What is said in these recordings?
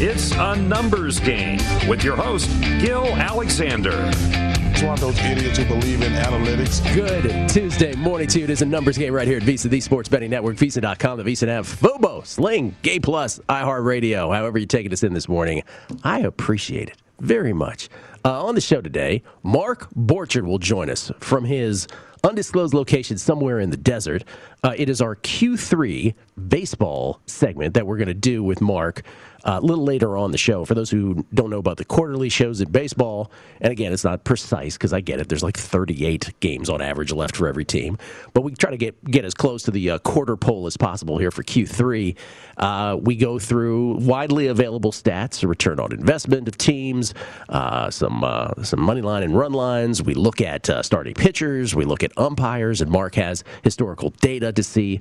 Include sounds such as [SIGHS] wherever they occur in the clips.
It's a numbers game with your host, Gil Alexander. It's one of those idiots who believe in analytics. Good Tuesday morning to you. It is a numbers game right here at VSiN, the Sports Betting Network, VSiN.com, the VSiN app, Fubo, Sling, Game Plus, iHeartRadio, however you're taking us in this morning. I appreciate it very much. Uh, on the show today, Mark Borchard will join us from his undisclosed location somewhere in the desert. Uh, it is our Q3 baseball segment that we're going to do with Mark uh, a little later on the show. For those who don't know about the quarterly shows in baseball, and again, it's not precise because I get it. There's like 38 games on average left for every team, but we try to get get as close to the uh, quarter poll as possible here for Q3. Uh, we go through widely available stats, a return on investment of teams, uh, some uh, some money line and run lines. We look at uh, starting pitchers. We look at umpires, and Mark has historical data to see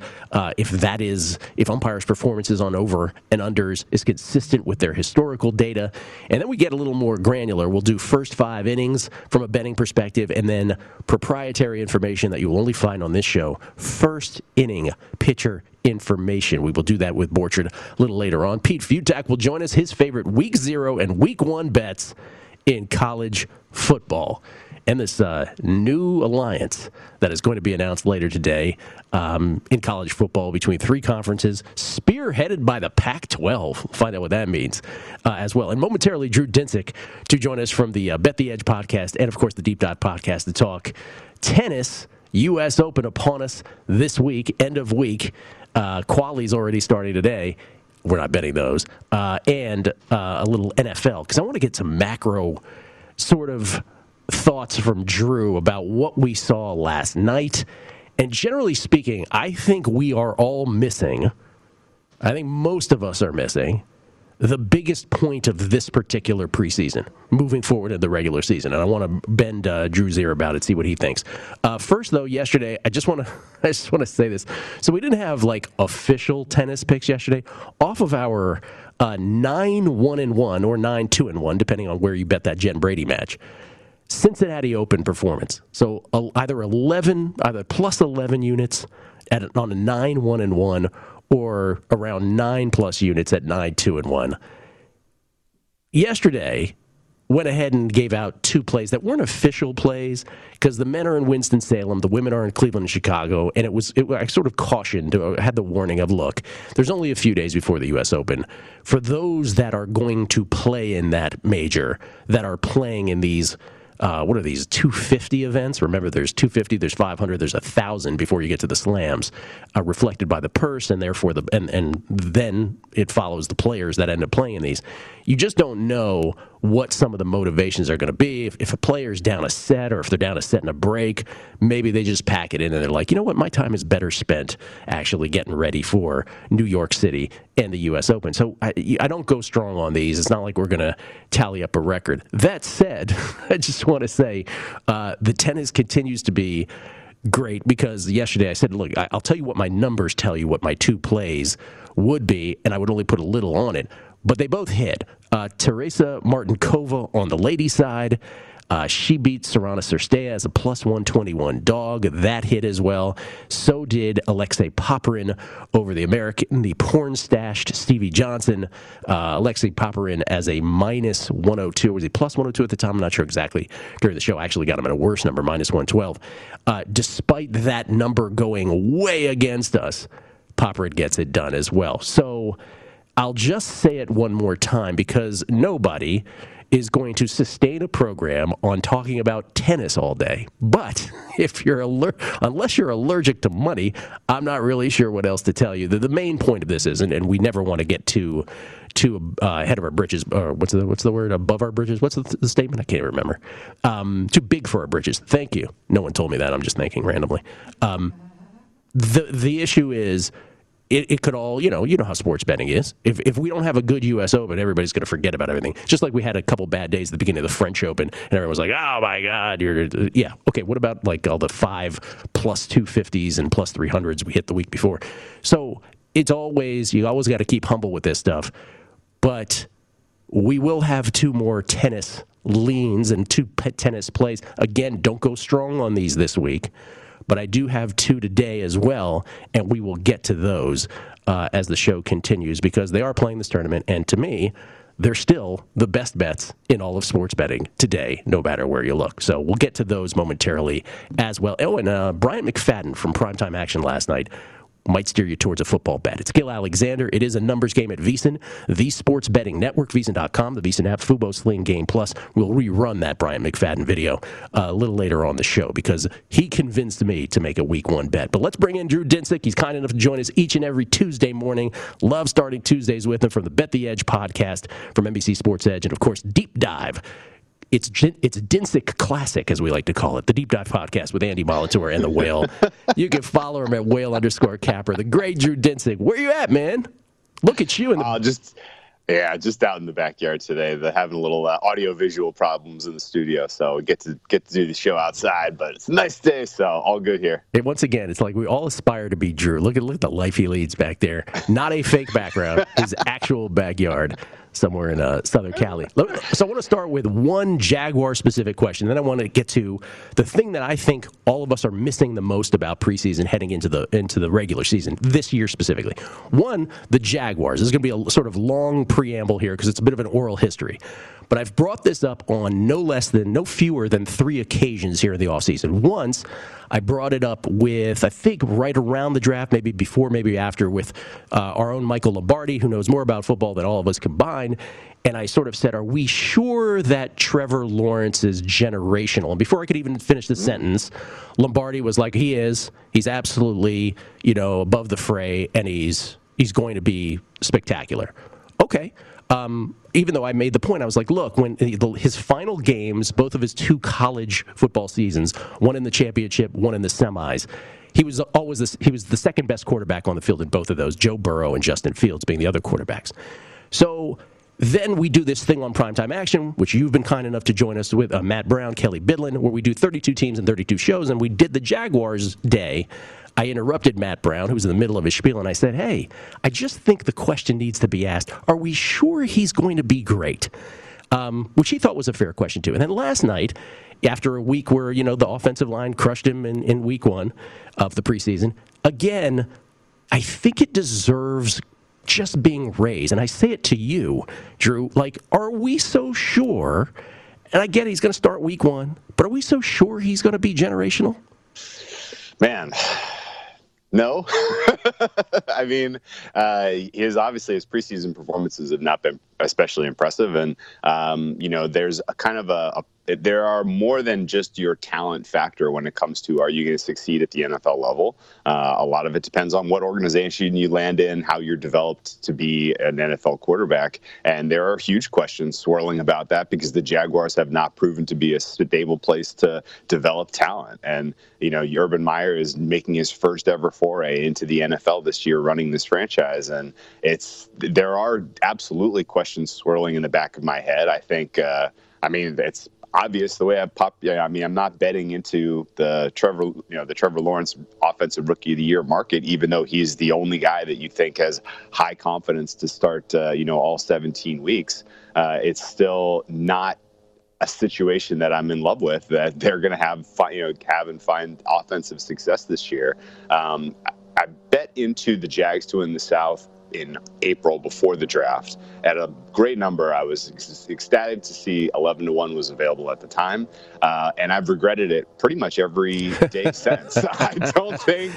if that is if umpires' performances on over and unders is consistent consistent with their historical data. And then we get a little more granular. We'll do first five innings from a betting perspective, and then proprietary information that you will only find on this show. First inning pitcher information. We will do that with Borchard a little later on. Pete Fiutak will join us, his favorite week zero and week one bets in college football and this uh, new alliance that is going to be announced later today um, in college football between three conferences, spearheaded by the Pac 12. find out what that means uh, as well. And momentarily, Drew Dinsick to join us from the uh, Bet the Edge podcast and, of course, the Deep Dive podcast to talk tennis. U.S. Open upon us this week, end of week. Uh, Quali's already starting today. We're not betting those. Uh, and uh, a little NFL, because I want to get some macro sort of thoughts from Drew about what we saw last night. And generally speaking, I think we are all missing, I think most of us are missing, the biggest point of this particular preseason moving forward in the regular season. And I want to bend uh, Drew's ear about it, see what he thinks. Uh, first, though, yesterday, I just want to [LAUGHS] I just want to say this. So we didn't have like official tennis picks yesterday. Off of our uh, nine one and one or nine two and one, depending on where you bet that Jen Brady match. Cincinnati Open performance. So uh, either 11, either plus 11 units at on a 9 1 and 1 or around 9 plus units at 9 2 and 1. Yesterday, went ahead and gave out two plays that weren't official plays because the men are in Winston Salem, the women are in Cleveland and Chicago, and it was it, I sort of cautioned, uh, had the warning of look, there's only a few days before the U.S. Open. For those that are going to play in that major, that are playing in these uh, what are these 250 events? Remember, there's 250, there's 500, there's a thousand before you get to the slams, uh, reflected by the purse, and therefore the and and then it follows the players that end up playing these. You just don't know what some of the motivations are going to be. If, if a player's down a set or if they're down a set in a break, maybe they just pack it in and they're like, you know what, my time is better spent actually getting ready for New York City and the U.S. Open. So I, I don't go strong on these. It's not like we're going to tally up a record. That said, [LAUGHS] I just want to say uh, the tennis continues to be great because yesterday I said, look, I'll tell you what my numbers tell you what my two plays would be, and I would only put a little on it but they both hit. Uh, Tereza Martincová on the lady side. Uh, she beat Sorana Cirstea as a plus 121 dog. That hit as well. So did Alexei Popyrin over the American, the porn stashed Stevie Johnson. Uh, Alexei Popyrin as a minus 102. Was he plus 102 at the time? I'm not sure exactly. During the show, I actually got him at a worse number, minus 112. Uh, despite that number going way against us, Popyrin gets it done as well. So I'll just say it one more time because nobody is going to sustain a program on talking about tennis all day. But [LAUGHS] if you're aller- unless you're allergic to money, I'm not really sure what else to tell you. The, the main point of this is, and, and we never want to get too too uh, ahead of our britches, or what's the what's the word above our britches? What's the, the statement? I can't remember. Um, too big for our britches. Thank you. No one told me that. I'm just thinking randomly. Um, the the issue is it, it could all, you know, you know how sports betting is. If, if we don't have a good U.S. Open, everybody's going to forget about everything. Just like we had a couple bad days at the beginning of the French Open, and everyone was like, "Oh my God, you're yeah." Okay, what about like all the five plus two fifties and plus plus three hundreds we hit the week before? So it's always you always got to keep humble with this stuff, but we will have two more tennis leans and two tennis plays. Again, don't go strong on these this week but I do have two today as well, and we will get to those uh, as the show continues because they are playing this tournament, and to me, they're still the best bets in all of sports betting today, no matter where you look. So we'll get to those momentarily as well. Oh, and uh, Bryant McFadden from Primetime Action last night might steer you towards a football bet. It's Gil Alexander. It is a numbers game at VSiN, the sports betting network, VSiN.com, the VSiN app, Fubo Sling Game Plus. We'll rerun that Bryant McFadden video uh, a little later on the show because he convinced me to make a week one bet. But let's bring in Drew Dinsick. He's kind enough to join us each and every Tuesday morning. Love starting Tuesdays with him from the Bet the Edge podcast from NBC Sports Edge and, of course, Deep Dive it's it's Dinsick Classic, as we like to call it, the Deep Dive Podcast with Andy Molitor and the Whale. you can follow him at Whale underscore Capper. The great Drew Dinsick. Where are you at, man? Look at you in the. Uh, just yeah, just out in the backyard today. They're having a little uh, audio visual problems in the studio, so we get to get to do the show outside. But it's a nice day, so all good here. And once again, it's like we all aspire to be Drew. Look at look at the life he leads back there. Not a fake background, his actual backyard somewhere in uh, Southern Cali. So I want to start with one Jaguar specific question. Then I want to get to the thing that I think all of us are missing the most about preseason heading into the into the regular season this year specifically. One, the Jaguars. This is going to be a sort of long preamble here because it's a bit of an oral history. But I've brought this up on no less than, no fewer than three occasions here in the offseason. Once, I brought it up with, I think, right around the draft, maybe before, maybe after, with uh, our own Michael Lombardi, who knows more about football than all of us combined. And I sort of said, Are we sure that Trevor Lawrence is generational? And before I could even finish the mm-hmm. sentence, Lombardi was like, He is. He's absolutely, you know, above the fray, and he's he's going to be spectacular. Okay. Um, even though I made the point, I was like, look, when his final games, both of his two college football seasons, one in the championship, one in the semis, he was always this, he was the second best quarterback on the field in both of those. Joe Burrow and Justin Fields being the other quarterbacks. So then we do this thing on primetime action, which you've been kind enough to join us with, uh, Matt Brown, Kelly Bidlin, where we do 32 teams and 32 shows, and we did the Jaguars day I interrupted Matt Brown, who was in the middle of his spiel, and I said, Hey, I just think the question needs to be asked Are we sure he's going to be great? Um, which he thought was a fair question, too. And then last night, after a week where, you know, the offensive line crushed him in, in week one of the preseason, again, I think it deserves just being raised. And I say it to you, Drew, like, are we so sure? And I get he's going to start week one, but are we so sure he's going to be generational? Man, no, [LAUGHS] I mean, uh, his obviously his preseason performances have not been especially impressive, and um, you know, there's a kind of a, a there are more than just your talent factor when it comes to are you going to succeed at the NFL level. Uh, a lot of it depends on what organization you land in, how you're developed to be an NFL quarterback, and there are huge questions swirling about that because the Jaguars have not proven to be a stable place to develop talent. And you know, Urban Meyer is making his first ever foray into the NFL this year, running this franchise, and it's there are absolutely questions swirling in the back of my head. I think. Uh, I mean, it's obvious the way I pop. Yeah, I mean, I'm not betting into the Trevor, you know, the Trevor Lawrence Offensive Rookie of the Year market, even though he's the only guy that you think has high confidence to start, uh, you know, all 17 weeks. Uh, it's still not a situation that I'm in love with. That they're going to have, you know, have and find offensive success this year. Um, I bet into the Jags to win the South in April before the draft at a great number. I was ecstatic to see 11 to 1 was available at the time. Uh, and I've regretted it pretty much every day [LAUGHS] since. [LAUGHS] I don't think,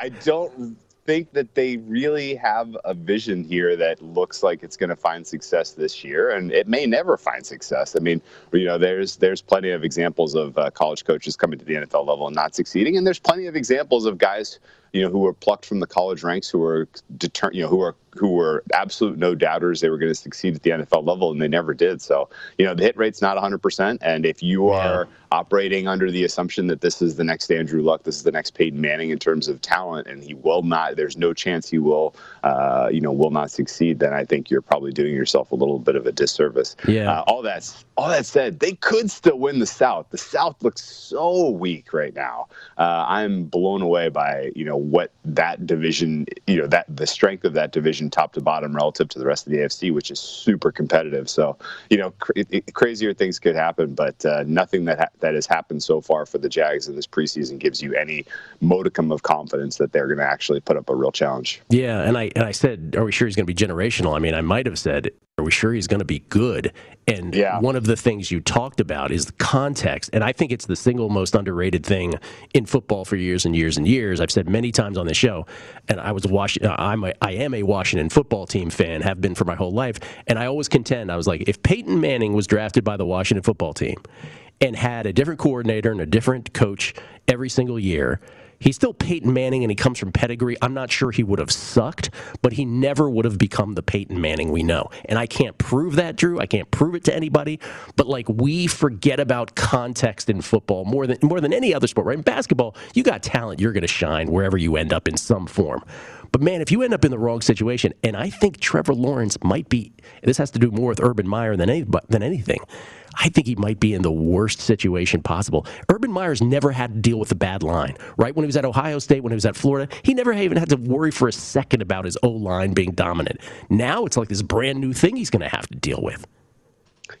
I don't think that they really have a vision here that looks like it's going to find success this year, and it may never find success. I mean, you know, there's there's plenty of examples of uh, college coaches coming to the NFL level and not succeeding, and there's plenty of examples of guys you know, who were plucked from the college ranks, who were deter- you know, who are who were absolute no doubters they were going to succeed at the NFL level, and they never did. So, you know, the hit rate's not 100%. And if you are operating under the assumption that this is the next Andrew Luck, this is the next Peyton Manning in terms of talent, and he will not, there's no chance he will, uh, you know, will not succeed, then I think you're probably doing yourself a little bit of a disservice. Yeah. Uh, all that's all that said, they could still win the South. The South looks so weak right now. Uh, I'm blown away by you know what that division, you know that the strength of that division, top to bottom, relative to the rest of the AFC, which is super competitive. So you know cr- it, crazier things could happen, but uh, nothing that ha- that has happened so far for the Jags in this preseason gives you any modicum of confidence that they're going to actually put up a real challenge. Yeah, and I and I said, are we sure he's going to be generational? I mean, I might have said, are we sure he's going to be good? And Yeah. one of the things you talked about is the context, and I think it's the single most underrated thing in football for years and years and years. I've said many times on the show, and I was a Washington, uh, I'm a, I am a Washington football team fan, have been for my whole life, and I always contend I was like, if Peyton Manning was drafted by the Washington football team and had a different coordinator and a different coach every single year. He's still Peyton Manning and he comes from pedigree. I'm not sure he would have sucked, but he never would have become the Peyton Manning we know. And I can't prove that, Drew. I can't prove it to anybody. But like we forget about context in football more than more than any other sport, right? In basketball, you got talent, you're gonna shine wherever you end up in some form. But man, if you end up in the wrong situation, and I think Trevor Lawrence might be this has to do more with Urban Meyer than any, than anything. I think he might be in the worst situation possible. Urban Meyer's never had to deal with a bad line, right? When he was at Ohio State, when he was at Florida, he never even had to worry for a second about his O line being dominant. Now it's like this brand new thing he's going to have to deal with.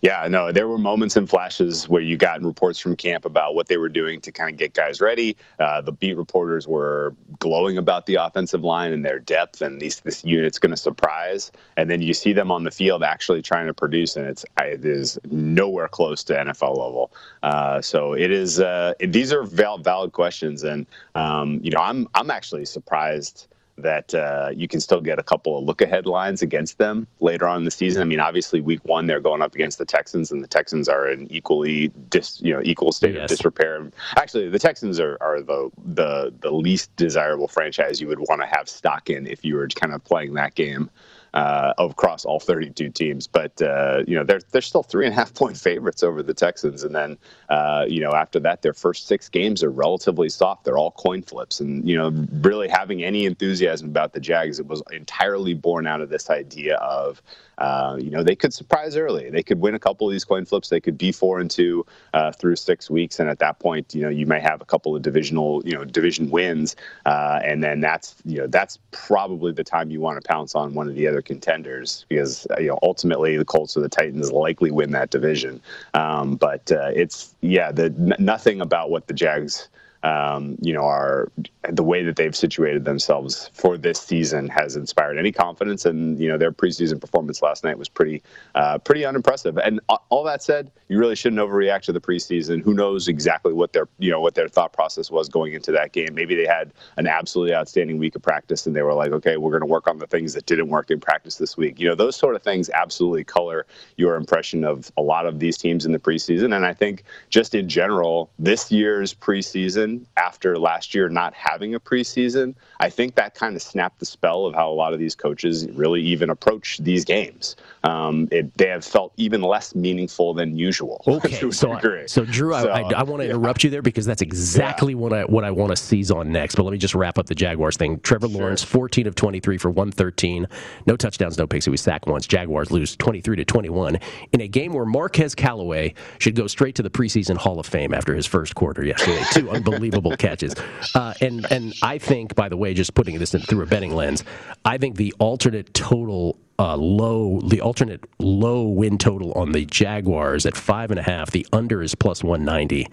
Yeah, no, there were moments and flashes where you got reports from camp about what they were doing to kind of get guys ready. Uh, the beat reporters were glowing about the offensive line and their depth, and these, this unit's going to surprise. And then you see them on the field actually trying to produce, and it's it is nowhere close to NFL level. Uh, so it is. Uh, these are val- valid questions, and um, you know, I'm I'm actually surprised that uh, you can still get a couple of look ahead lines against them later on in the season. I mean, obviously, week one they're going up against the Texans, and the Texans are in equally dis, you know equal state Yes. of disrepair. Actually, the Texans are, are the the the least desirable franchise you would want to have stock in if you were kind of playing that game. Uh, across all 32 teams, but uh, you know they're they're still three and a half [LAUGHS] point favorites over the Texans, and then uh, you know after that their first six games are relatively soft. They're all coin flips, and you know really having any enthusiasm about the Jags, it was entirely born out of this idea of uh, you know they could surprise early, they could win a couple of these coin flips, they could be four and two uh, through six weeks, and at that point you know you may have a couple of divisional you know division wins, uh, and then that's you know that's probably the time you want to pounce on one of the other contenders because uh, you know ultimately the Colts or the Titans likely win that division. Um, but uh, it's yeah, the nothing about what the Jags. Um, you know, are the way that they've situated themselves for this season has inspired any confidence, and you know their preseason performance last night was pretty, uh, pretty unimpressive. And all that said, you really shouldn't overreact to the preseason. Who knows exactly what their, you know, what their thought process was going into that game? Maybe they had an absolutely outstanding week of practice, and they were like, okay, we're going to work on the things that didn't work in practice this week. You know, those sort of things absolutely color your impression of a lot of these teams in the preseason. And I think just in general, this year's preseason, after last year not having a preseason, I think that kind of snapped the spell of how a lot of these coaches really even approach these games. Um, it, they have felt even less meaningful than usual. [LAUGHS] Okay, so degree. so Drew, I, So, I, I want to interrupt you there because that's exactly what I what I want to seize on next. But let me just wrap up the Jaguars thing. Trevor Lawrence, fourteen of twenty three for one thirteen, no touchdowns, no picks. He was sacked once. Jaguars lose twenty three to twenty one in a game where Marquez Callaway should go straight to the preseason Hall of Fame after his first quarter yesterday. Two unbelievable [LAUGHS] [LAUGHS] catches, uh, and and I think, by the way, just putting this in through a betting lens, I think the alternate total uh, low, the alternate low win total on the Jaguars at five and a half. The under is plus one ninety.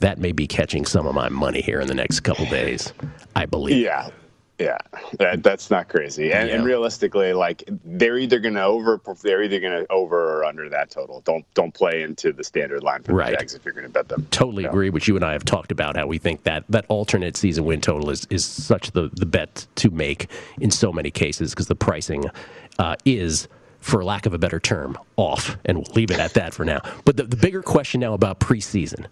That may be catching some of my money here in the next couple days. I believe. Yeah. Yeah, that, that's not crazy. And, and realistically, like they're either going to over, they're either going to over or under that total. Don't don't play into the standard line for Right. the Jags if you're going to bet them. Totally agree. Which you and I have talked about how we think that that alternate season win total is is such the the bet to make in so many cases because the pricing uh, is. For lack of a better term, off, and we'll leave it at that for now. But the, the bigger question now about preseason.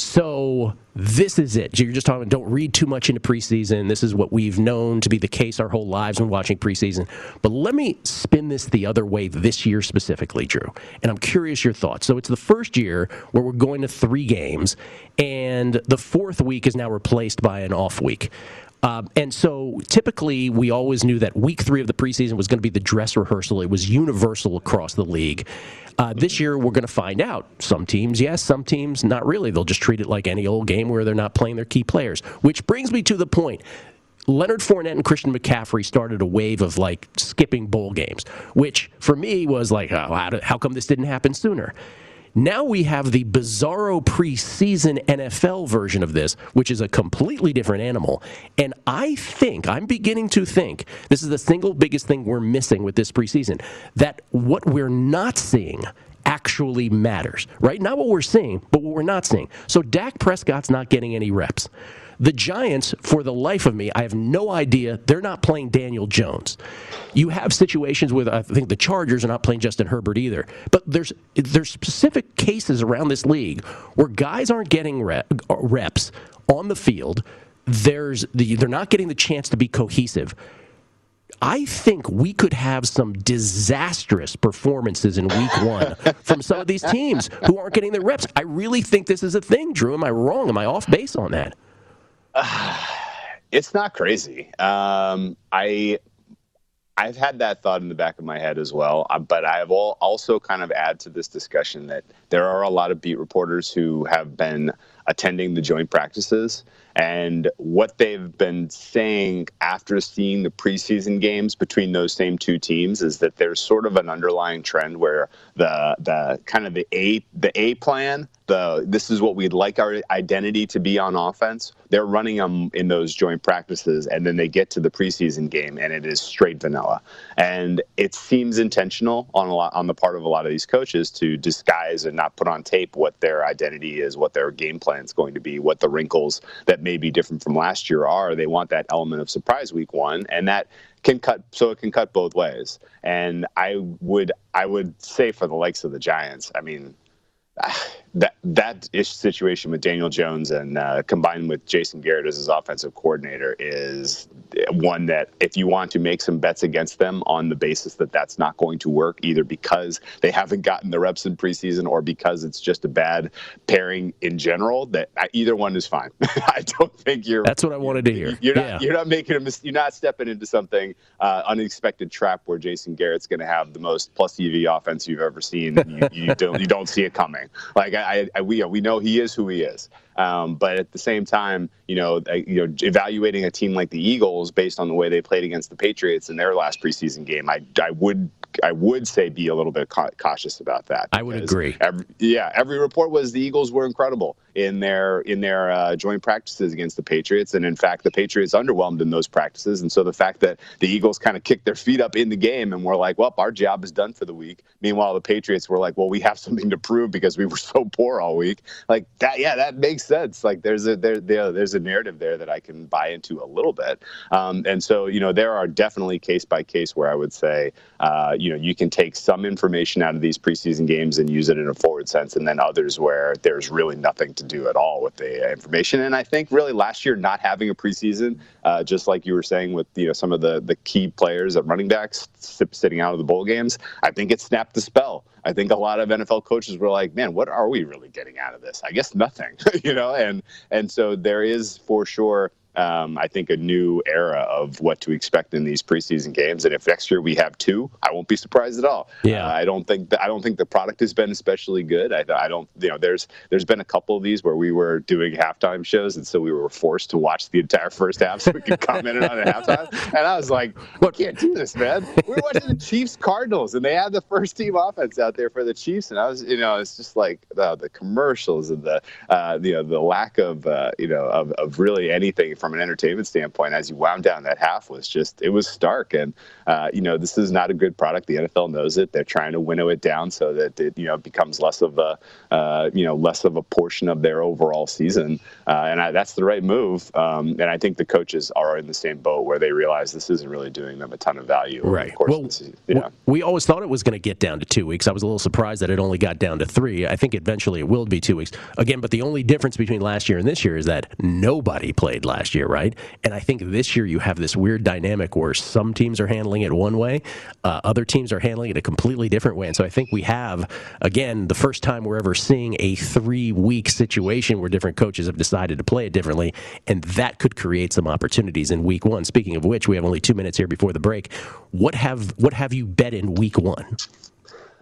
So this is it. You're just talking. Don't read too much into preseason. This is what we've known to be the case our whole lives when watching preseason. But let me spin this the other way this year specifically, Drew. And I'm curious your thoughts. So it's the first year where we're going to three games, and the fourth week is now replaced by an off week. Um, and so typically, we always knew that week three of the preseason was going to be the dress rehearsal. It was universal across the league. Uh, this year, we're going to find out. Some teams, yes, some teams, not really. They'll just treat it like any old game where they're not playing their key players. Which brings me to the point. Leonard Fournette and Christian McCaffrey started a wave of like skipping bowl games, which for me was like, oh, how, how come this didn't happen sooner? Now we have the bizarro preseason NFL version of this, which is a completely different animal. And I think, I'm beginning to think, this is the single biggest thing we're missing with this preseason, that what we're not seeing actually matters, right? Not what we're seeing, but what we're not seeing. So Dak Prescott's not getting any reps. The Giants, for the life of me, I have no idea. They're not playing Daniel Jones. You have situations with I think the Chargers are not playing Justin Herbert either. But there's there's specific cases around this league where guys aren't getting reps on the field. There's the, they're not getting the chance to be cohesive. I think we could have some disastrous performances in week one [LAUGHS] from some of these teams who aren't getting the reps. I really think this is a thing, Drew. Am I wrong? Am I off base on that? [SIGHS] it's not crazy. Um, I I've had that thought in the back of my head as well, uh, but I have also kind of add to this discussion that there are a lot of beat reporters who have been attending the joint practices and what they've been saying after seeing the preseason games between those same two teams is that there's sort of an underlying trend where the the kind of the A the A plan the this is what we'd like our identity to be on offense. They're running them in those joint practices, and then they get to the preseason game, and it is straight vanilla. And it seems intentional on a lot on the part of a lot of these coaches to disguise and not put on tape what their identity is, what their game plan is going to be, what the wrinkles that may be different from last year are. They want that element of surprise week one, and that can cut so it can cut both ways. And I would I would say for the likes of the Giants, I mean that that ish situation with Daniel Jones and uh, combined with Jason Garrett as his offensive coordinator is one that if you want to make some bets against them on the basis that that's not going to work, either because they haven't gotten the reps in preseason or because it's just a bad pairing in general, that uh, either one is fine. [LAUGHS] I don't think you're. That's what I wanted to hear. You're not. Yeah. You're not making a. Mis- you're not stepping into something uh, unexpected trap where Jason Garrett's going to have the most plus EV offense you've ever seen. You, you don't. You don't see it coming. Like I, I we we know he is who he is. Um, but at the same time, you know, you know, evaluating a team like the Eagles based on the way they played against the Patriots in their last preseason game, I I would I would say be a little bit cautious about that. I would agree. Every, yeah, every report was the Eagles were incredible in their in their uh, joint practices against the Patriots, and in fact, the Patriots underwhelmed in those practices. And so the fact that the Eagles kind of kicked their feet up in the game and were like, "Well, our job is done for the week," meanwhile the Patriots were like, "Well, we have [LAUGHS] something to prove because we were so poor all week." Like that, yeah, that makes sense. Like there's a there, there there's a narrative there that I can buy into a little bit. Um, and so you know there are definitely case by case where I would say uh, you know you can take some information out of these preseason games and use it in a forward sense, and then others where there's really nothing to do at all with the information. And I think really last year not having a preseason, uh, just like you were saying with you know some of the the key players at running backs sitting out of the bowl games, I think it snapped the spell. I think a lot of NFL coaches were like, "Man, what are we really getting out of this? I guess nothing," [LAUGHS] you know. And and so there is for sure um, I think, a new era of what to expect in these preseason games. And if next year we have two, I won't be surprised at all. Yeah, uh, I don't think the, I don't think the product has been especially good. I, I, don't, you know, there's there's been a couple of these where we were doing halftime shows, and so we were forced to watch the entire first half so we could comment on it at halftime. [LAUGHS] And I was like, we can't do this, man." We're watching the Chiefs Cardinals, and they had the first team offense out there for the Chiefs, and I was, you know, it's just like the, the commercials and the, uh, you know, the lack of, uh, you know, of, of really anything from an entertainment standpoint, as you wound down that half, was just it was stark. And uh, you know, this is not a good product. The NFL knows it. They're trying to winnow it down so that it you know becomes less of a uh, you know less of a portion of their overall season. Uh, and I, that's the right move. Um, and I think the coaches are in the same boat where they realize this isn't really doing them a ton of value. Right. Well, yeah. we always thought it was going to get down to two weeks. I was a little surprised that it only got down to three. I think eventually it will be two weeks again. But the only difference between last year and this year is that nobody played last year, right? And I think this year you have this weird dynamic where some teams are handling it one way, uh, other teams are handling it a completely different way. And so I think we have again the first time we're ever seeing a three-week situation where different coaches have decided to play it differently, and that could create some opportunities in week one. Speaking of which, we have only two minutes here before the break. What have what have you bet in week one?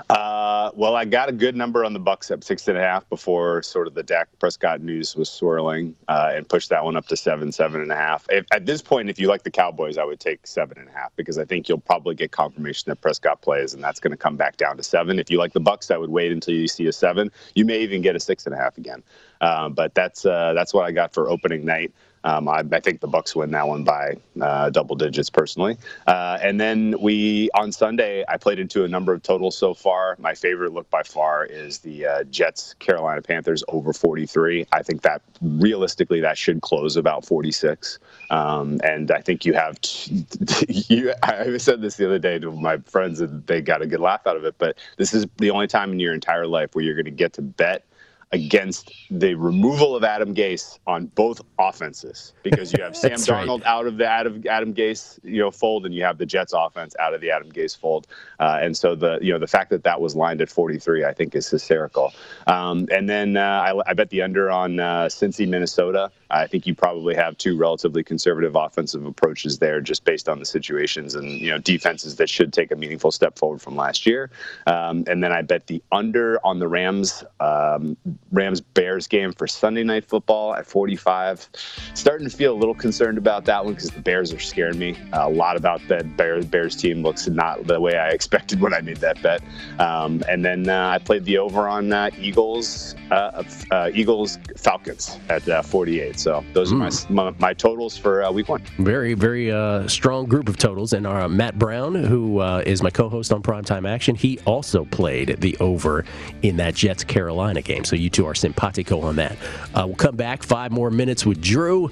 Uh, well, I got a good number on the Bucks at six and a half before sort of the Dak Prescott news was swirling, uh, and pushed that one up to seven, seven and a half. If, at this point, if you like the Cowboys, I would take seven and a half because I think you'll probably get confirmation that Prescott plays, and that's going to come back down to seven. If you like the Bucks, I would wait until you see a seven. You may even get a six and a half again. Uh, but that's uh, that's what I got for opening night. Um, I, I, think the Bucks win that one by uh, double digits personally. Uh, and then we on Sunday, I played into a number of totals so far. My favorite look by far is the uh, Jets Carolina Panthers over 43. I think that realistically that should close about 46. Um, and I think you have [LAUGHS] you. I said this the other day to my friends, and they got a good laugh out of it. But this is the only time in your entire life where you're going to get to bet against the removal of Adam Gase on both offenses because you have [LAUGHS] Sam Darnold right. out of the Adam, Adam Gase you know fold and you have the Jets offense out of the Adam Gase fold, uh, and so the you know the fact that that was lined at 43 I think is hysterical. Um, and then uh, I, I, bet the under on uh, Cincy Minnesota. I think you probably have two relatively conservative offensive approaches there, just based on the situations and you know defenses that should take a meaningful step forward from last year. Um, and then I bet the under on the Rams um, Rams Bears game for Sunday Night Football at 45. Starting to feel a little concerned about that one because the Bears are scaring me a lot. About that Bears Bears team looks not the way I [LAUGHS] expected when I made that bet. Um, and then uh, I played the over on uh, Eagles uh, uh Eagles Falcons at uh, 48. So those mm. are my, my, my totals for uh, week one. Very very strong group of totals. And our Matt Brown, who is my co-host on Primetime Action, he also played the over in that Jets Carolina game. So you two are simpatico on that. Uh, we'll come back five more minutes with Drew.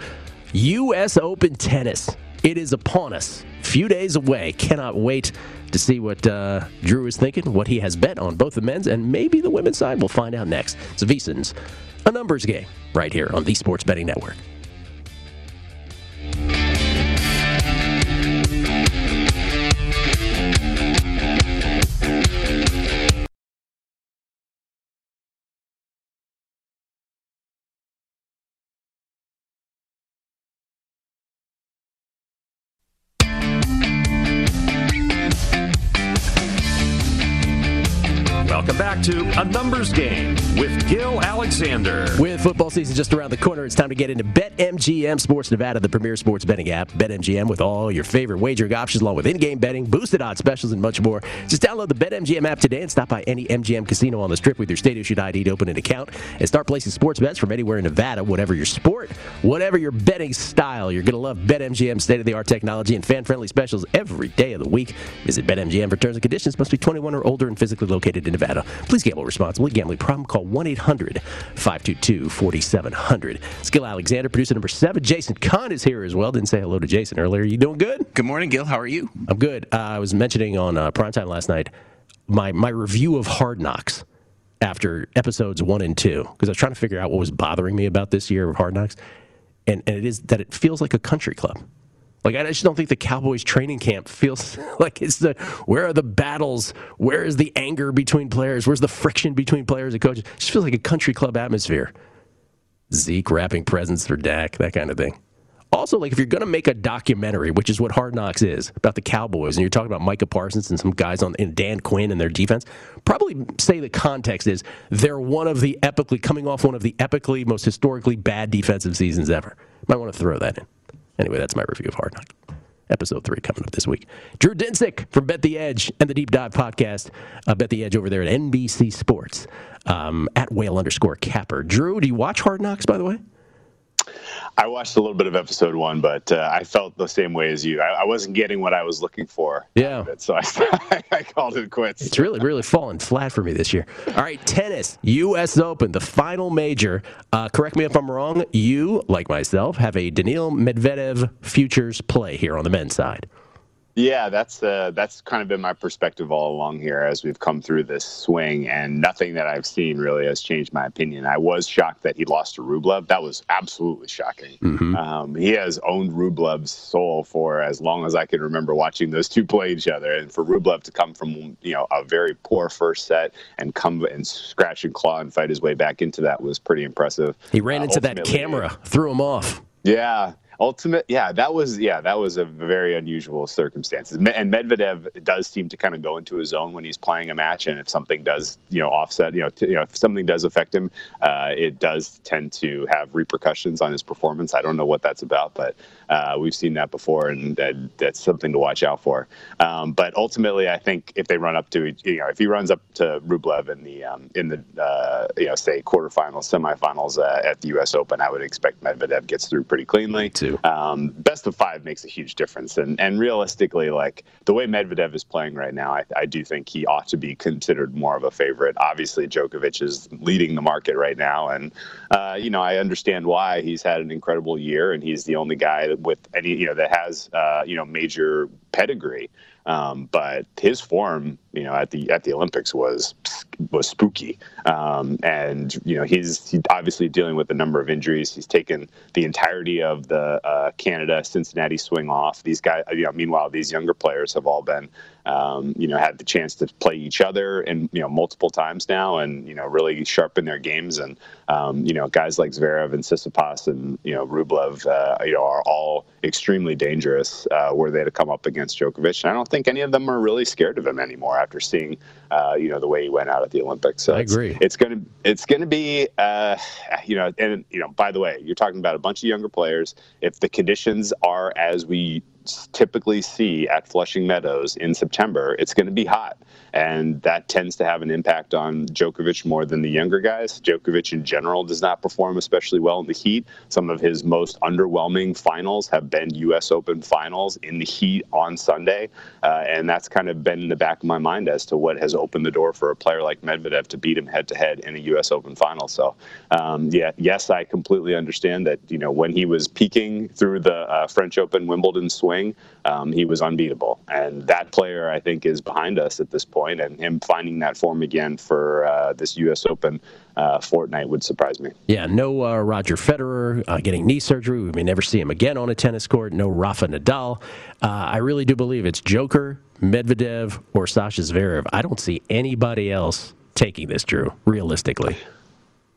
U.S. Open tennis. It is upon us. Few days away. Cannot wait to see what uh, Drew is thinking, what he has bet on both the men's and maybe the women's side. We'll find out next. It's VSiN's A Numbers Game right here on the Sports Betting Network. To A Numbers Game with Gil Alexander. With football season just around the corner, it's time to get into BetMGM Sports Nevada, the premier sports betting app. BetMGM with all your favorite wagering options, along with in-game betting, boosted odds specials, and much more. Just download the BetMGM app today and stop by any MGM casino on the Strip with your state-issued ID to open an account and start placing sports bets from anywhere in Nevada, whatever your sport, whatever your betting style. You're going to love BetMGM state-of-the-art technology and fan-friendly specials every day of the week. Visit BetMGM for terms and conditions. Must be 21 or older and physically located in Nevada. Please gamble responsibly. Gambling problem? Call 1-800-522-4700. Skill Alexander, producer number seven. Jason Kahn is here as well. Didn't say hello to Jason earlier. You doing good? Good morning, Gil. How are you? I'm good. Uh, I was mentioning on uh, primetime last night my my review of Hard Knocks after episodes one and two because I was trying to figure out what was bothering me about this year of Hard Knocks, and and it is that it feels like a country club. Like I just don't think the Cowboys training camp feels [LAUGHS] like it's the where are the battles? Where is the anger between players? Where's the friction between players and coaches? It just feels like a country club atmosphere. Zeke wrapping presents for Dak, that kind of thing. Also, like if you're to make a documentary, which is what Hard Knocks is about the Cowboys, and you're talking about Micah Parsons and some guys on and Dan Quinn and their defense, probably say the context is they're one of the epically coming off one of the epically most historically bad defensive seasons ever. Might want to throw that in. Anyway, that's my review of Hard Knock. Episode three coming up this week. Drew Dinsick from Bet the Edge and the Deep Dive podcast. Uh, Bet the Edge over there at NBC Sports um, at whale underscore capper. Drew, do you watch Hard Knocks, by the way? I watched a little bit of episode one, but uh, I felt the same way as you. I, I, wasn't getting what I was looking for. Yeah. It, so I, [LAUGHS] I called it quits. It's really, really fallen flat for me this year. All right, tennis, U.S. Open, the final major. Uh, correct me if I'm wrong. You, like myself, have a Daniil Medvedev futures play here on the men's side. Yeah, that's uh, that's kind of been my perspective all along here as we've come through this swing, and nothing that I've seen really has changed my opinion. I was shocked that he lost to Rublev. That was absolutely shocking. Mm-hmm. Um, he has owned Rublev's soul for as long as I can remember watching those two play each other, and for Rublev to come from you know a very poor first set and come and scratch and claw and fight his way back into that was pretty impressive. He ran uh, into that camera, threw him off. Yeah, ultimate yeah that was yeah that was a very unusual circumstances. And medvedev does seem to kind of go into his zone when he's playing a match and if something does you know offset you know, t- you know if something does affect him uh, it does tend to have repercussions on his performance. I don't know what that's about but uh, we've seen that before and that, that's something to watch out for um, but ultimately i think if they run up to you know if he runs up to rublev in the um, in the uh, you know say quarterfinals semifinals uh, at the us open i would expect medvedev gets through pretty cleanly too. Um, best of five makes a huge difference, and and realistically, like the way Medvedev is playing right now, I, I do think he ought to be considered more of a favorite. Obviously, Djokovic is leading the market right now, and uh, you know I understand why he's had an incredible year, and he's the only guy with any you know that has uh, you know major pedigree. Um, but his form, you know, at the at the Olympics was was spooky. Um, and you know, he's, he's, obviously dealing with a number of injuries. He's taken the entirety of the uh, Canada Cincinnati swing off. These guys, you know, meanwhile, these younger players have all been um, you know, had the chance to play each other and you know multiple times now, and you know really sharpen their games. And um, you know, guys like Zverev and Tsitsipas and you know Rublev, uh, you know, are all extremely dangerous uh, were they to come up against Djokovic. And I don't think any of them are really scared of him anymore after seeing uh, you know the way he went out at the Olympics. So I agree. It's, it's gonna it's gonna be uh, you know, and you know, by the way, you're talking about a bunch of younger players. If the conditions are as we typically see at Flushing Meadows in September, it's going to be hot and that tends to have an impact on Djokovic more than the younger guys. Djokovic in general does not perform especially well in the heat. Some of his most underwhelming finals have been U.S. Open finals in the heat on Sunday, uh, and that's kind of been in the back of my mind as to what has opened the door for a player like Medvedev to beat him head to head in a U.S. Open final. So, um, yeah, yes, I completely understand that. You know, when he was peaking through the uh, French Open, Wimbledon swing, um, he was unbeatable, and that player I think is behind us at this point and him finding that form again for uh, this U.S. Open uh, fortnight would surprise me. Yeah, no uh, Roger Federer uh, getting knee surgery. We may never see him again on a tennis court. No Rafa Nadal. Uh, I really do believe it's Joker, Medvedev, or Sasha Zverev. I don't see anybody else taking this, Drew, realistically.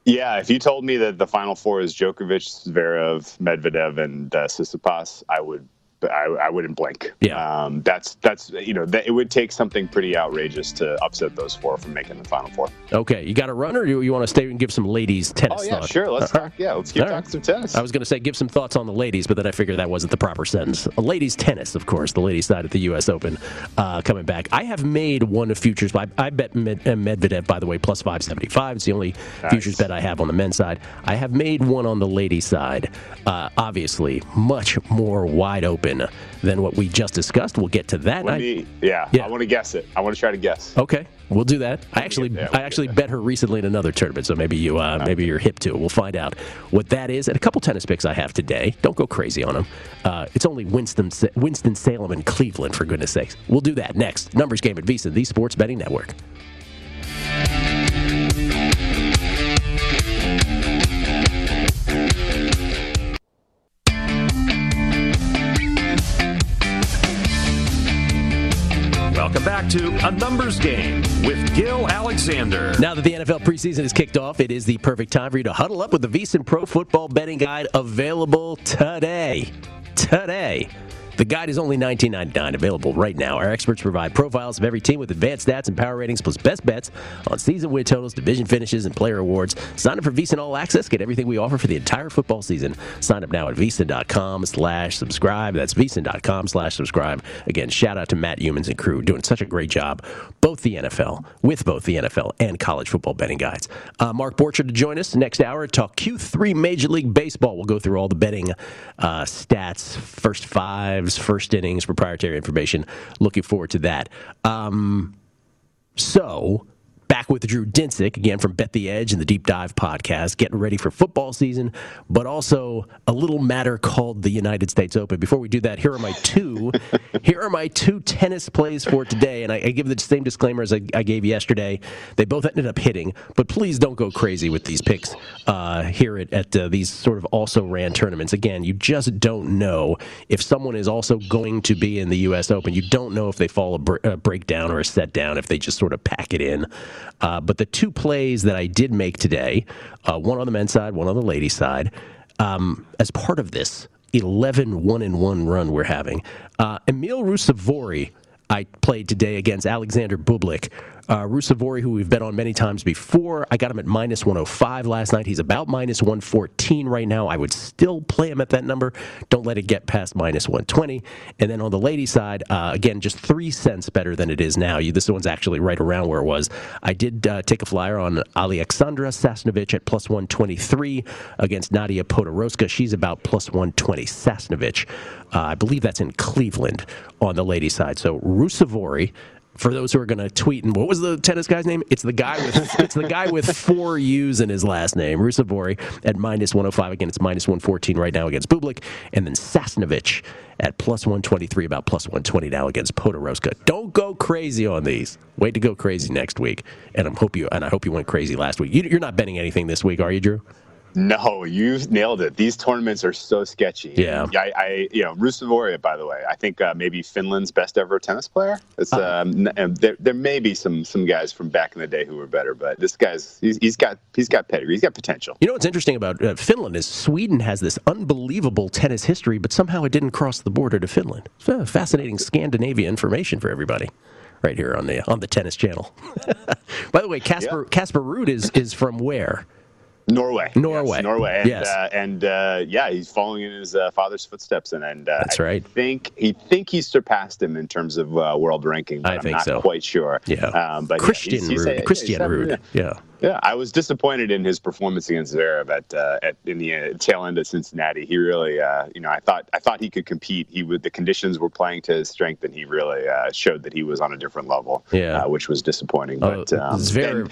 Yeah, if you told me that the final four is Djokovic, Zverev, Medvedev, and uh, Tsitsipas, I would I, I wouldn't blink. Yeah. Um, that's that's you know that it would take something pretty outrageous to upset those four from making the final four. Okay, you got a runner? or you, you want to stay and give some ladies tennis? Oh yeah, thought? sure. Let's talk. Yeah, let's keep All talking right. some tennis. I was going to say give some thoughts on the ladies, but then I figured that wasn't the proper sentence. Ladies tennis, of course, the ladies side at the U.S. Open uh, coming back. I have made one of futures. I, I bet Med, uh, Medvedev, by the way, plus five seventy five. It's the only nice. futures bet I have on the men's side. I have made one on the ladies side. Uh, obviously, much more wide open than what we just discussed. We'll get to that. Me, yeah, yeah, I want to guess it. I want to try to guess. Okay, we'll do that. I actually, we'll I actually bet her recently in another tournament, so maybe you, uh, maybe you're hip to it. We'll find out what that is. And a couple tennis picks I have today. Don't go crazy on them. Uh, it's only Winston, Winston Salem and Cleveland, for goodness sakes. We'll do that next. Numbers game at VSiN, the Sports Betting Network. Back to A Numbers Game with Gil Alexander. Now that the NFL preseason is kicked off, it is the perfect time for you to huddle up with the VSiN Pro Football Betting Guide available today. Today. The guide is only $19.99, available right now. Our experts provide profiles of every team with advanced stats and power ratings, plus best bets on season win totals, division finishes, and player awards. Sign up for VSiN All Access. Get everything we offer for the entire football season. Sign up now at VSiN.com slash subscribe. That's VSiN.com slash subscribe. Again, shout out to Matt Youmans and crew doing such a great job, both the NFL, with both the NFL and college football betting guides. Uh, Mark Borchardt to join us next hour to talk Q3 Major League Baseball. We'll go through all the betting uh, stats, first fives, first innings, proprietary information. Looking forward to that. Um, so, back with Drew Dinsick again from Bet the Edge and the Deep Dive podcast, getting ready for football season, but also a little matter called the United States Open. Before we do that, here are my two. [LAUGHS] here are my two tennis plays for today, and I, I give the same disclaimer as I, I, gave yesterday. They both ended up hitting, but please don't go crazy with these picks uh, here at, at uh, these sort of also ran tournaments. Again, you just don't know if someone is also going to be in the U.S. Open. You don't know if they fall a, br- a breakdown or a set down, if they just sort of pack it in. Uh, but the two plays that I did make today, uh, one on the men's side, one on the ladies' side, um, as part of this 11 1 and 1 run we're having, uh, Emil Ruusuvuori, I played today against Alexander Bublik. Uh, Ruusuvuori, who we've bet on many times before, I got him at minus 105 last night. He's about minus 114 right now. I would still play him at that number. Don't let it get past minus 120. And then on the lady side, uh, again, just three cents better than it is now. You, this one's actually right around where it was. I did uh, take a flyer on Alexandra Sasnovich at plus 123 against Nadia Podoroska. She's about plus 120. Sasnovich, uh, I believe that's in Cleveland on the lady side. So Ruusuvuori for those who are going to tweet and what was the tennis guy's name? It's the guy with [LAUGHS] it's the guy with four U's in his last name. Ruusuvuori at minus 105 again. It's minus 114 right now against Bublik, and then Sasnovich at plus 123, about plus 120 now against Podoroska. Don't go crazy on these. Wait to go crazy next week, and I hope you and I hope you went crazy last week. You, are not betting anything this week, are you, Drew? No, you've nailed it. These tournaments are so sketchy. Yeah. I, I you know, Ruusuvuori, by the way, I think uh, maybe Finland's best ever tennis player. It's, uh, um, there, there may be some some guys from back in the day who were better, but this guy's he's, he's got he's got pedigree, he's got potential. You know what's interesting about uh, Finland is Sweden has this unbelievable tennis history, but somehow it didn't cross the border to Finland. It's fascinating Scandinavia information for everybody right here on the on the tennis channel. [LAUGHS] By the way, Casper yeah. Casper Ruud is is from where? Norway. Norway. Yes, Norway. And, yes. Uh, and uh, yeah, he's following in his uh, father's footsteps, and, and uh, that's right. I think he think he surpassed him in terms of uh, world ranking. But I am think not so. Quite sure. Yeah. Um, but Christian yeah, he's, he's, Ruud. Christian Ruud. Yeah. Yeah, I was disappointed in his performance against Zverev at, uh, at in the uh, tail end of Cincinnati. He really, uh, you know, I thought I thought he could compete. He would the conditions were playing to his strength, and he really uh, showed that he was on a different level. Yeah, uh, which was disappointing. Oh, but um, Zverev,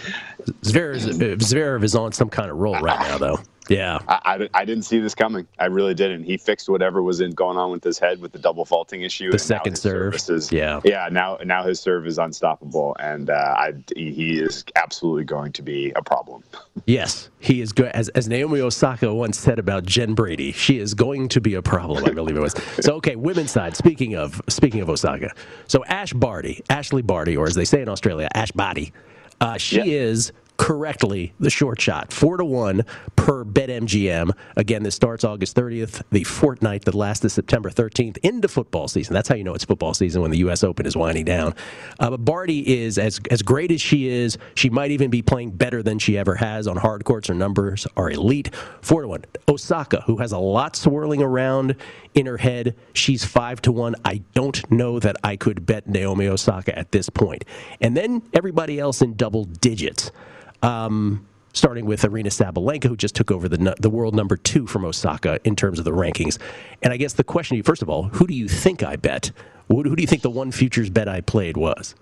Zverev, Zverev is on some kind of roll right now, though. Yeah, I, I, I, didn't see this coming. I really didn't. He fixed whatever was in going on with his head with the double faulting issue. The second serve, is, yeah, yeah. Now now his serve is unstoppable, and uh, I, he is absolutely going to be a problem. [LAUGHS] Yes, he is good. As, as Naomi Osaka once said about Jen Brady, she is going to be a problem. I believe it was. [LAUGHS] So okay, women's side. Speaking of speaking of Osaka, so Ash Barty, Ashley Barty, or as they say in Australia, Ash Barty. Uh, she yeah. is correctly the short shot. Four to one per BetMGM. Again, this starts August 30th, the fortnight that lasts to September 13th into football season. That's how you know it's football season when the U.S. Open is winding down. Uh, but Barty is as as great as she is. She might even be playing better than she ever has on hard courts. Her numbers are elite. Four to one. Osaka, who has a lot swirling around in her head, she's five to one. I don't know that I could bet Naomi Osaka at this point. And then everybody else in double digits. Um, starting with Aryna Sabalenka, who just took over the the world number two from Osaka in terms of the rankings. And I guess the question first of all, who do you think I bet? Who do you think the one futures bet I played was?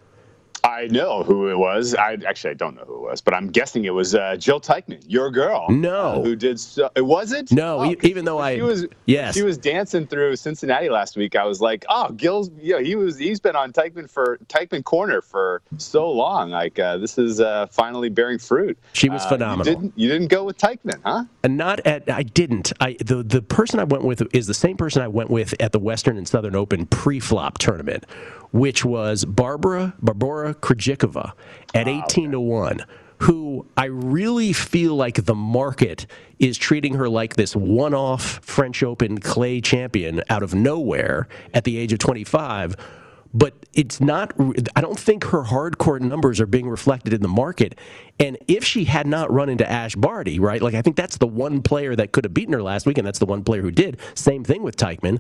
I know who it was. I actually I don't know who it was, but I'm guessing it was uh, Jil Teichmann, your girl. No, uh, who did? So, was it? No, oh, even though I she was yes she was dancing through Cincinnati last week. I was like, oh, Gill's. You know, he was he's been on Teichmann for Teichmann corner for so long. Like uh, this is uh, finally bearing fruit. She was phenomenal. You didn't, you didn't go with Teichmann, huh? And not at I didn't. I the the person I went with is the same person I went with at the Western and Southern Open pre-flop tournament which was Barbara Barbora Krejcikova at 18 to 1 who I really feel like the market is treating her like this one off French Open clay champion out of nowhere at the age of 25 but it's not i don't think her hardcore numbers are being reflected in the market. And if she had not run into ash barty right like i think that's the one player that could have beaten her last week and that's the one player who did. Same thing with teichmann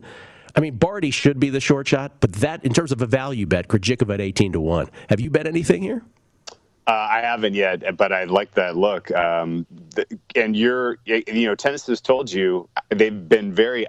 i mean barty should be the short shot but that in terms of a value bet krejcikova at 18 to 1 have you bet anything here uh, I haven't yet, but I like that look. Um, the, and you're, you know, tennis has told you they've been very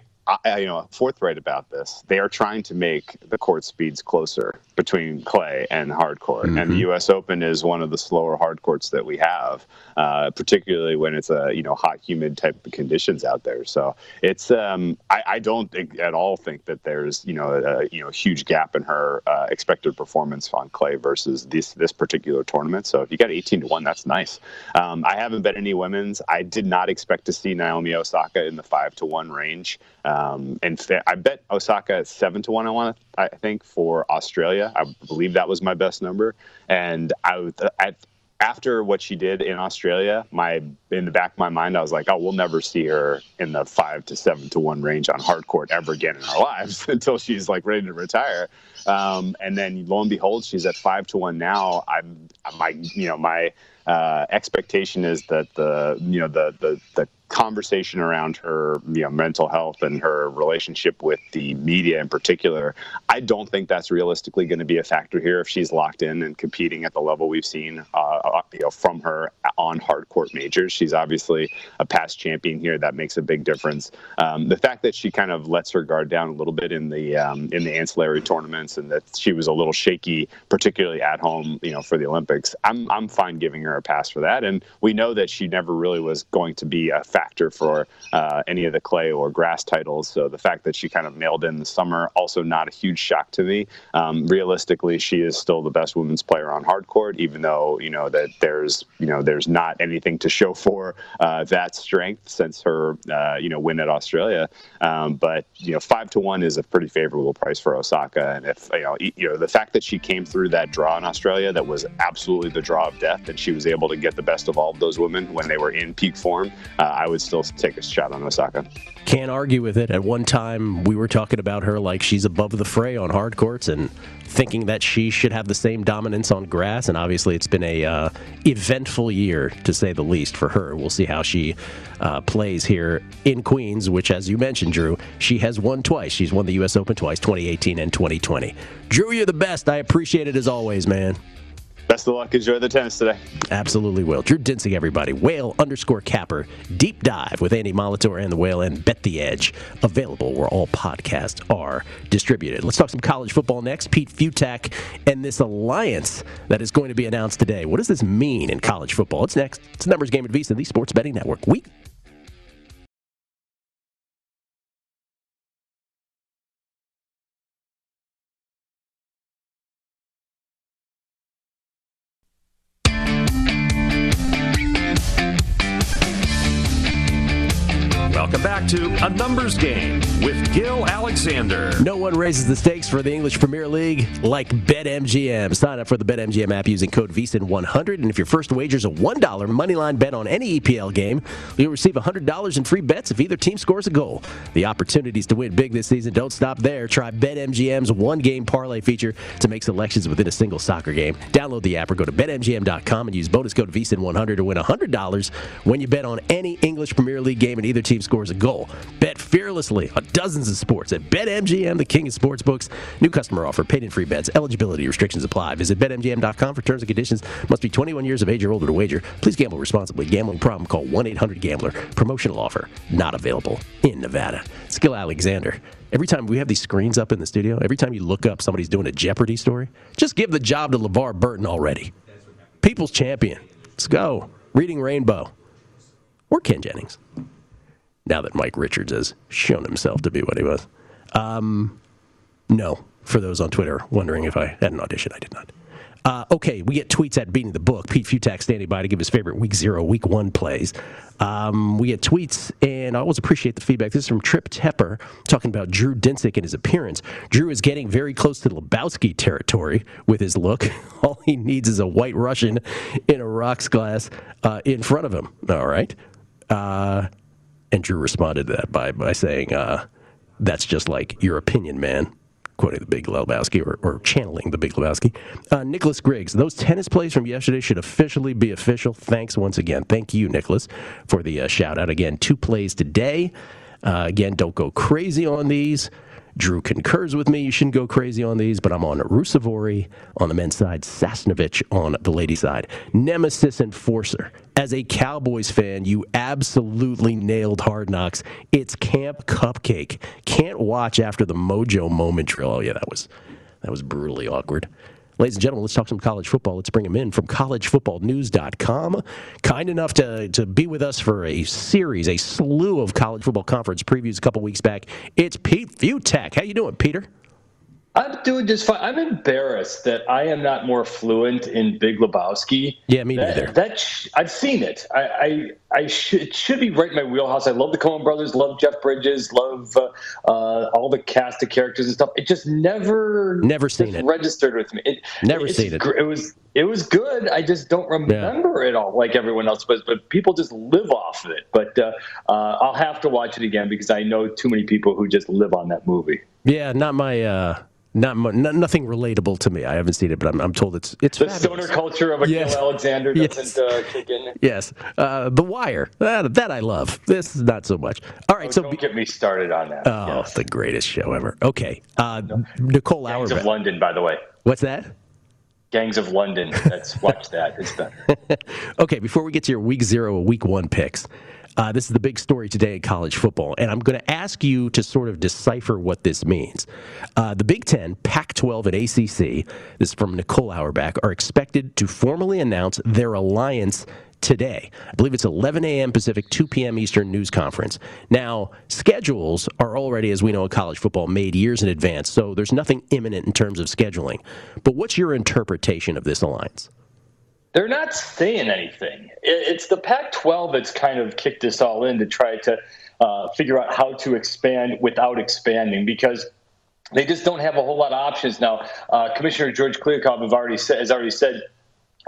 you know, forthright about this. They are trying to make the court speeds closer between clay and hard court, mm-hmm. and the U.S. Open is one of the slower hard courts that we have, uh, particularly when it's a you know hot, humid type of conditions out there. So it's um, I, I, don't at all think that there's you know a you know huge gap in her uh, expected performance on clay versus this this particular tournament. So if you got 18 to one, that's nice. Um, I haven't bet any women's. I did not expect to see Naomi Osaka in the five to one range. Um, and I bet Osaka at seven to one. I want to, I think for Australia. I believe that was my best number. And I, at, after what she did in Australia, my in the back of my mind, I was like, oh, we'll never see her in the five to seven to one range on hard court ever again in our [LAUGHS] lives [LAUGHS] until she's like ready to retire. Um, and then lo and behold, she's at five to one now. I'm my you know my uh, expectation is that the you know the the the conversation around her you know mental health and her relationship with the media in particular i don't think that's realistically going to be a factor here if she's locked in and competing at the level we've seen uh, uh, you know from her on hard court majors. She's obviously a past champion here. That makes a big difference. Um, the fact that she kind of lets her guard down a little bit in the um, in the ancillary tournaments and that she was a little shaky particularly at home you know for the olympics i'm i'm fine giving her a pass for that. And we know that she never really was going to be a factor for uh, any of the clay or grass titles. So the fact that she kind of nailed in the summer, also not a huge shock to me. Um, realistically, she is still the best women's player on hard court, even though you know that there's you know there's not anything to show for uh, that strength since her uh, you know win at Australia. Um, but you know five to one is a pretty favorable price for Osaka, and if you know you know the fact that she came through that draw in Australia that was absolutely the draw of death, and she was able to get the best of all of those women when they were in peak form. Uh, I would still take a shot on Osaka. Can't argue with it. At one time, we were talking about her like she's above the fray on hard courts and thinking that she should have the same dominance on grass. And obviously, it's been a uh, eventful year to say the least for her. We'll see how she uh, plays here in Queens, which, as you mentioned, Drew, she has won twice. She's won the U.S. Open twice, 2018 and 2020. Drew, you're the best. I appreciate it as always, man. Best of luck. Enjoy the tennis today. Absolutely will. Drew Dinsick, everybody. Whale underscore capper. Deep dive with Andy Molitor and the Whale and Bet the Edge. Available where all podcasts are distributed. Let's talk some college football next. Pete Fiutak and this alliance that is going to be announced today. What does this mean in college football? It's next. It's numbers game at VSIN, the Sports Betting Network. Week Game with Gill Alexander. No one raises the stakes for the English Premier League like BetMGM. Sign up for the BetMGM app using code VSIN100, and if your first wager is a $1 moneyline bet on any EPL game, you'll receive $100 in free bets if either team scores a goal. The opportunities to win big this season don't stop there. Try BetMGM's one-game parlay feature to make selections within a single soccer game. Download the app or go to BetMGM.com and use bonus code VSIN100 to win $100 when you bet on any English Premier League game and either team scores a goal. Fearlessly on dozens of sports at BetMGM, the king of sportsbooks. New customer offer, paid in free bets. Eligibility restrictions apply. Visit BetMGM.com for terms and conditions. Must be 21 years of age or older to wager. Please gamble responsibly. Gambling problem? Call 1-800-GAMBLER. Promotional offer not available in Nevada. Gill Alexander. Every time we have these screens up in the studio, every time you look up somebody's doing a Jeopardy story, just give the job to LeVar Burton already. People's champion. Let's go. Reading Rainbow. Or Ken Jennings now that Mike Richards has shown himself to be what he was. Um, no, for those on Twitter wondering if I had an audition, I did not. Uh, okay, we get tweets at beating the book. Pete Fiutak standing by to give his favorite week zero, week one plays. Um, we get tweets, and I always appreciate the feedback. This is from Trip Tepper talking about Drew Dinsick and his appearance. Drew is getting very close to Lebowski territory with his look. [LAUGHS] All he needs is a white Russian in a rocks glass uh, in front of him. All right. Uh, and Drew responded to that by, by saying, uh, That's just like your opinion, man quoting the Big Lebowski or, or channeling the Big Lebowski. Uh, Nicholas Griggs, those tennis plays from yesterday should officially be official. Thanks once again. Thank you, Nicholas, for the uh, shout out. Again, two plays today. Uh, again, don't go crazy on these. Drew concurs with me. You shouldn't go crazy on these, but I'm on Ruusuvuori on the men's side, Sasnovich on the ladies' side. Nemesis Enforcer. As a Cowboys fan, you absolutely nailed Hard Knocks. It's Camp Cupcake. Can't watch after the Mojo Moment drill. Oh yeah, that was that was brutally awkward. Ladies and gentlemen, let's talk some college football. Let's bring him in from collegefootballnews.com. Kind enough to, to be with us for a series, a slew of college football conference previews a couple weeks back. It's Pete Fiutak. How you doing, Peter? I'm doing just fine. I'm embarrassed that I am not more fluent in Big Lebowski. Yeah, me that, neither. That sh- I've seen it. I I, should it should be right in my wheelhouse. I love the Coen Brothers, love Jeff Bridges, love uh, uh, all the cast of characters and stuff. It just never never seen it registered with me. It, never seen it. It was it was good. I just don't remember yeah. it all like everyone else. But but people just live off of it. But uh, uh, I'll have to watch it again because I know too many people who just live on that movie. Yeah, not my uh, not, not, nothing relatable to me. I haven't seen it, but I'm, I'm told it's it's the fabulous. stoner culture of a yes. Alexander [LAUGHS] doesn't yes. uh, kick in. Yes, uh, The Wire that, that I love. This is not so much. All right, oh, so don't get me started on that. Oh, yes. the greatest show ever. Okay, uh, no. Nicole Gangs Auerbach. of London, by the way. What's that? Gangs of London. Let's watch that. It's better. [LAUGHS] okay, before we get to your week zero, week one picks, uh, this is the big story today in college football, and I'm going to ask you to sort of decipher what this means. Uh, the Big Ten, Pac 12, and ACC, this is from Nicole Auerbach, are expected to formally announce their alliance today. I believe it's 11 a.m. Pacific, 2 p.m. Eastern news conference. Now, schedules are already, as we know in college football, made years in advance, so there's nothing imminent in terms of scheduling. But what's your interpretation of this alliance? They're not saying anything. It's the Pac 12 that's kind of kicked this all in to try to uh, figure out how to expand without expanding because they just don't have a whole lot of options now. Uh, Commissioner George said, has already said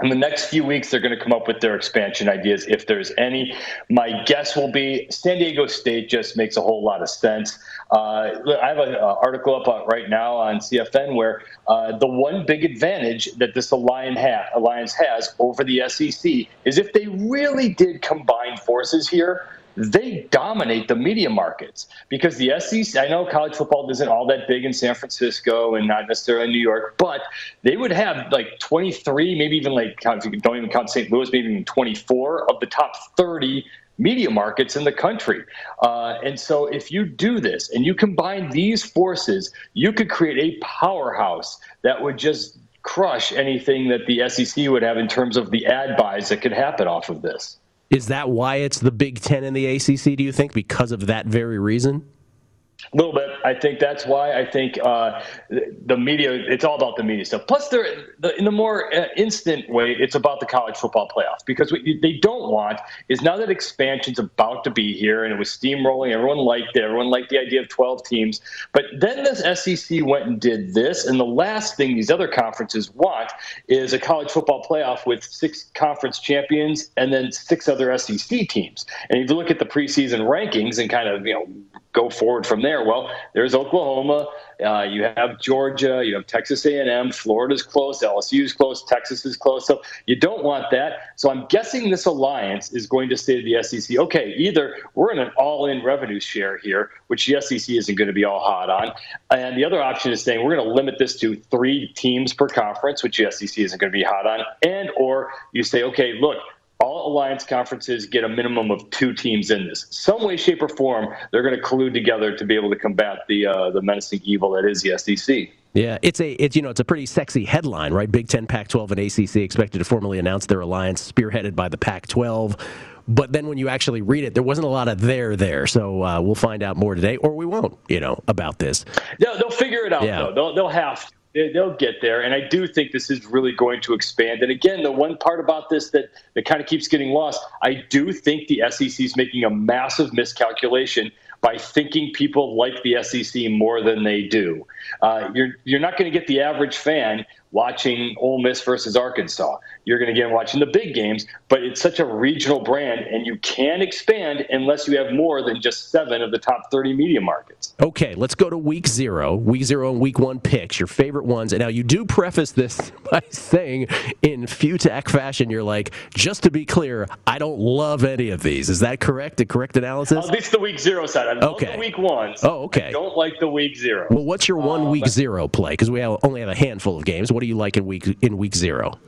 in the next few weeks, they're going to come up with their expansion ideas if there's any. My guess will be San Diego State just makes a whole lot of sense. Uh, I have an article up uh, right now on CFN where uh, the one big advantage that this alliance, alliance has over the SEC is if they really did combine forces here they dominate the media markets because the SEC, I know college football isn't all that big in San Francisco and not necessarily in New York, but they would have like 23, maybe even like, don't even count St. Louis, maybe even 24 of the top 30 media markets in the country. Uh, and so if you do this and you combine these forces, you could create a powerhouse that would just crush anything that the SEC would have in terms of the ad buys that could happen off of this. Is that why it's the Big Ten and the ACC? Do you think because of that very reason? A little bit. I think that's why I think uh, the media. It's all about the media stuff. Plus, they're in the more uh, instant way. It's about the college football playoffs because what they don't want is now that expansion's about to be here and it was steamrolling. Everyone liked it. Everyone liked the idea of 12 teams. But then this SEC went and did this, and the last thing these other conferences want is a college football playoff with six conference champions and then six other SEC teams. And if you look at the preseason rankings and kind of you know go forward from there? Well, there's Oklahoma. Uh, you have Georgia. You have Texas A&M. Florida's close. LSU's close. Texas is close. So you don't want that. So I'm guessing this alliance is going to say to the SEC, okay, either we're in an all-in revenue share here, which the SEC isn't going to be all hot on, and the other option is saying we're going to limit this to three teams per conference, which the SEC isn't going to be hot on, and or you say, okay, look all alliance conferences get a minimum of two teams in this. Some way, shape, or form, they're going to collude together to be able to combat the uh, the menacing evil that is the SEC. Yeah, it's a it's you know it's a pretty sexy headline, right? Big Ten, Pac-12, and ACC expected to formally announce their alliance, spearheaded by the Pac-12. But then when you actually read it, there wasn't a lot of there there. So uh, we'll find out more today, or we won't, you know, about this. They'll, they'll figure it out, yeah. though. They'll, they'll have to. They'll get there. And I do think this is really going to expand. And again, the one part about this that, that kind of keeps getting lost, I do think the SEC is making a massive miscalculation by thinking people like the SEC more than they do. Uh, you're you're not going to get the average fan watching Ole Miss versus Arkansas. You're going to get watching the big games, but it's such a regional brand, and you can expand unless you have more than just seven of the top 30 media markets. Okay, let's go to week zero. Week zero and week one picks, your favorite ones. And now you do preface this [LAUGHS] by saying in Fiutak fashion, you're like, just to be clear, I don't love any of these. Is that correct? A correct analysis? At least the week zero side. I love okay. the week ones. Oh, okay. I don't like the week zero. Well, what's your one uh, week zero play? Because we only have a handful of games. What do you like in week in week zero?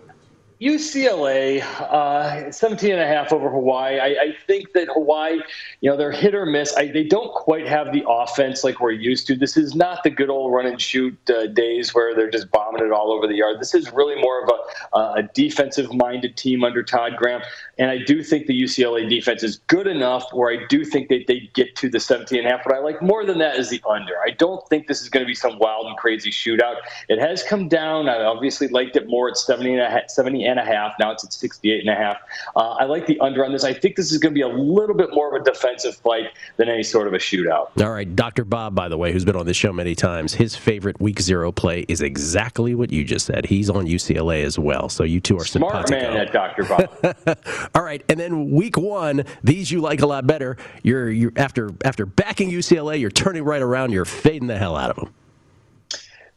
UCLA, uh, 17 and a half over Hawaii. I, I, think that Hawaii, you know, they're hit or miss. I, they don't quite have the offense like we're used to. This is not the good old run and shoot uh, days where they're just bombing it all over the yard. This is really more of a, uh, a defensive minded team under Todd Graham. And I do think the UCLA defense is good enough where I do think that they get to the 17 and a half. But I like more than that is the under. I don't think this is going to be some wild and crazy shootout. It has come down. I obviously liked it more at 70 and a half. 70 and a half. Now it's at 68 and a half. Uh, I like the under on this. I think this is going to be a little bit more of a defensive fight than any sort of a shootout. All right. Dr. Bob, by the way, who's been on this show many times, his favorite week zero play is exactly what you just said. He's on UCLA as well. So you two are Smart simpatico. man, that Dr. Bob. [LAUGHS] All right. And then week one, these you like a lot better. You're, you're after after backing UCLA, you're turning right around. You're fading the hell out of them.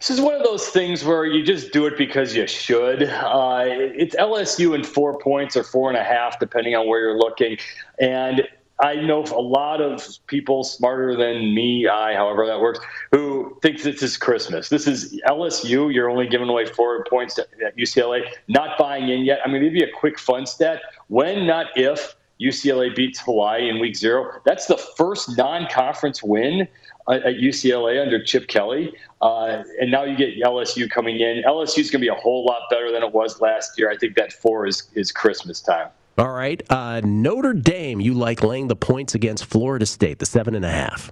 This is one of those things where you just do it because you should. Uh, it's LSU in four points or four and a half, depending on where you're looking. And I know a lot of people smarter than me, I, however that works, who think this is Christmas. This is LSU. You're only giving away four points at UCLA. Not buying in yet. I'm going to give you a quick fun stat. When, not if, UCLA beats Hawaii in week zero, that's the first non conference win at UCLA under Chip Kelly. Uh, and now you get LSU coming in. LSU is going to be a whole lot better than it was last year. I think that four is, is Christmas time. All right. Uh, Notre Dame, you like laying the points against Florida State, the seven and a half.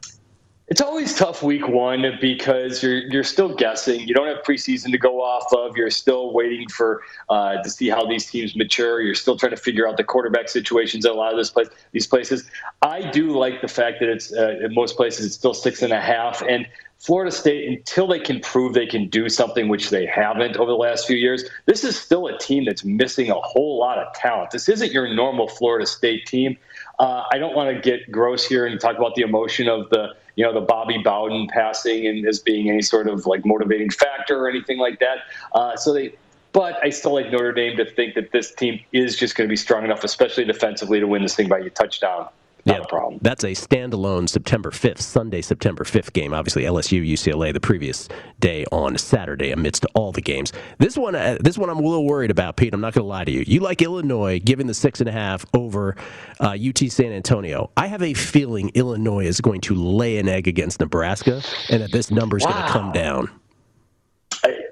It's always tough week one because you're you're still guessing. You don't have preseason to go off of. You're still waiting for uh, to see how these teams mature. You're still trying to figure out the quarterback situations at a lot of this place, these places. I do like the fact that it's uh, in most places it's still six and a half, and Florida State, until they can prove they can do something, which they haven't over the last few years, this is still a team that's missing a whole lot of talent. This isn't your normal Florida State team. Uh, I don't want to get gross here and talk about the emotion of the you know the Bobby Bowden passing and as being any sort of like motivating factor or anything like that. Uh, so they. But I still like Notre Dame to think that this team is just going to be strong enough, especially defensively, to win this thing by a touchdown. Not yeah, problem. That's a standalone September 5th, Sunday, September 5th game. Obviously, LSU, UCLA the previous day on Saturday amidst all the games. This one, uh, this one I'm a little worried about, Pete. I'm not going to lie to you. You like Illinois giving the six and a half over uh, UT San Antonio. I have a feeling Illinois is going to lay an egg against Nebraska and that this number is wow. going to come down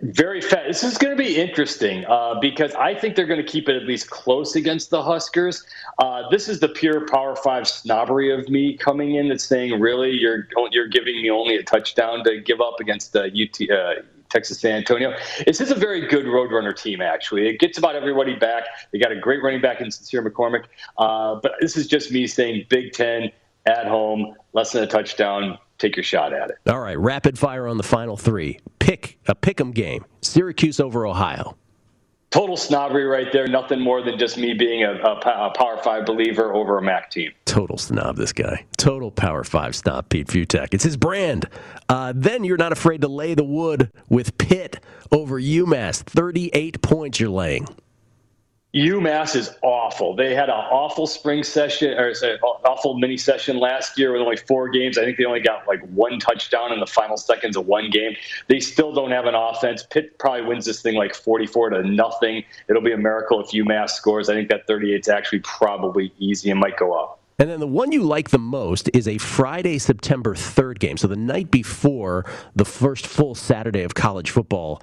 very fast. This is going to be interesting uh, because I think they're going to keep it at least close against the Huskers. Uh, this is the pure Power Five snobbery of me coming in and saying, really, you're you're giving me only a touchdown to give up against the UT. Uh, Texas San Antonio. This is a very good Roadrunner team, actually. It gets about everybody back. They got a great running back in Sincere McCormick. Uh, but this is just me saying Big Ten at home, less than a touchdown, take your shot at it. All right, rapid fire on the final three. Pick a pick 'em game. Syracuse over Ohio. Total snobbery right there. Nothing more than just me being a, a, a Power Five believer over a MAC team. Total snob, this guy. Total Power Five snob, Pete Fiutak. It's his brand. Uh, then you're not afraid to lay the wood with Pitt over UMass. 38 points you're laying. UMass is awful. They had an awful spring session or an awful mini session last year with only four games. I think they only got like one touchdown in the final seconds of one game. They still don't have an offense. Pitt probably wins this thing like 44 to nothing. It'll be a miracle if UMass scores. I think that 38 is actually probably easy and might go up. And then the one you like the most is a Friday, September 3rd game. So the night before the first full Saturday of college football.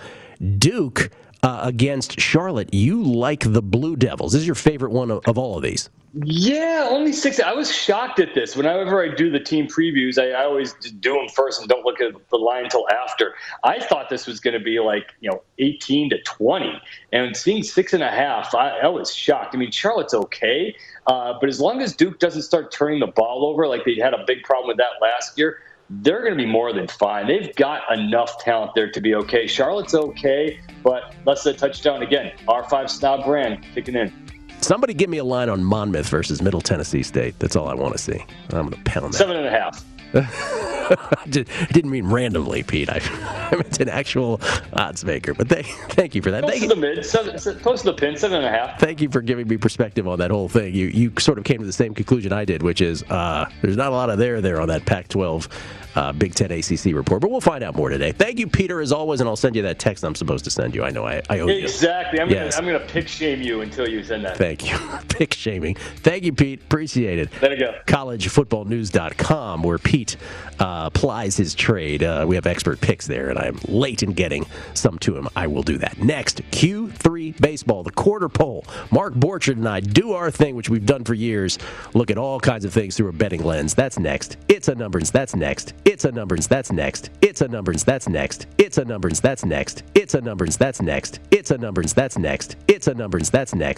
Duke uh, against Charlotte. You like the Blue Devils. This is your favorite one of, of all of these. Yeah, only six. I was shocked at this. Whenever I do the team previews, I, I always do them first and don't look at the line until after. I thought this was going to be like you know eighteen to twenty, and seeing six and a half, I, I was shocked. I mean, Charlotte's okay, uh, but as long as Duke doesn't start turning the ball over like they had a big problem with that last year, they're going to be more than fine. They've got enough talent there to be okay. Charlotte's okay, but let's say touchdown again. R5 Snob brand kicking in. Somebody give me a line on Monmouth versus Middle Tennessee State. That's all I want to see. I'm going to pound that. Seven and a half. [LAUGHS] I didn't mean randomly, Pete. I, [LAUGHS] I meant an actual odds maker. But thank, thank you for that. Close thank to the mid, seven, close to the pin, seven and a half. Thank you for giving me perspective on that whole thing. You you sort of came to the same conclusion I did, which is uh, there's not a lot of there there on that Pac-12 uh, Big Ten ACC report. But we'll find out more today. Thank you, Peter, as always, and I'll send you that text I'm supposed to send you. I know I, I owe you. Exactly. I'm Yes. gonna pick shame you until you send that. Thank you. [LAUGHS] Pick shaming. Thank you, Pete. Appreciate it. There you go. collegefootballnews.com where Pete uh, plies his trade. Uh, we have expert picks there, and I'm late in getting some to him. I will do that. Next, Q3 Baseball, the quarter poll. Mark Borchard and I do our thing, which we've done for years. Look at all kinds of things through a betting lens. That's next. It's a numbers. That's next. It's a numbers. That's next. It's a numbers. That's next. It's a numbers. That's next. It's a numbers. That's next. It's a numbers. That's next. It's a numbers. That's next.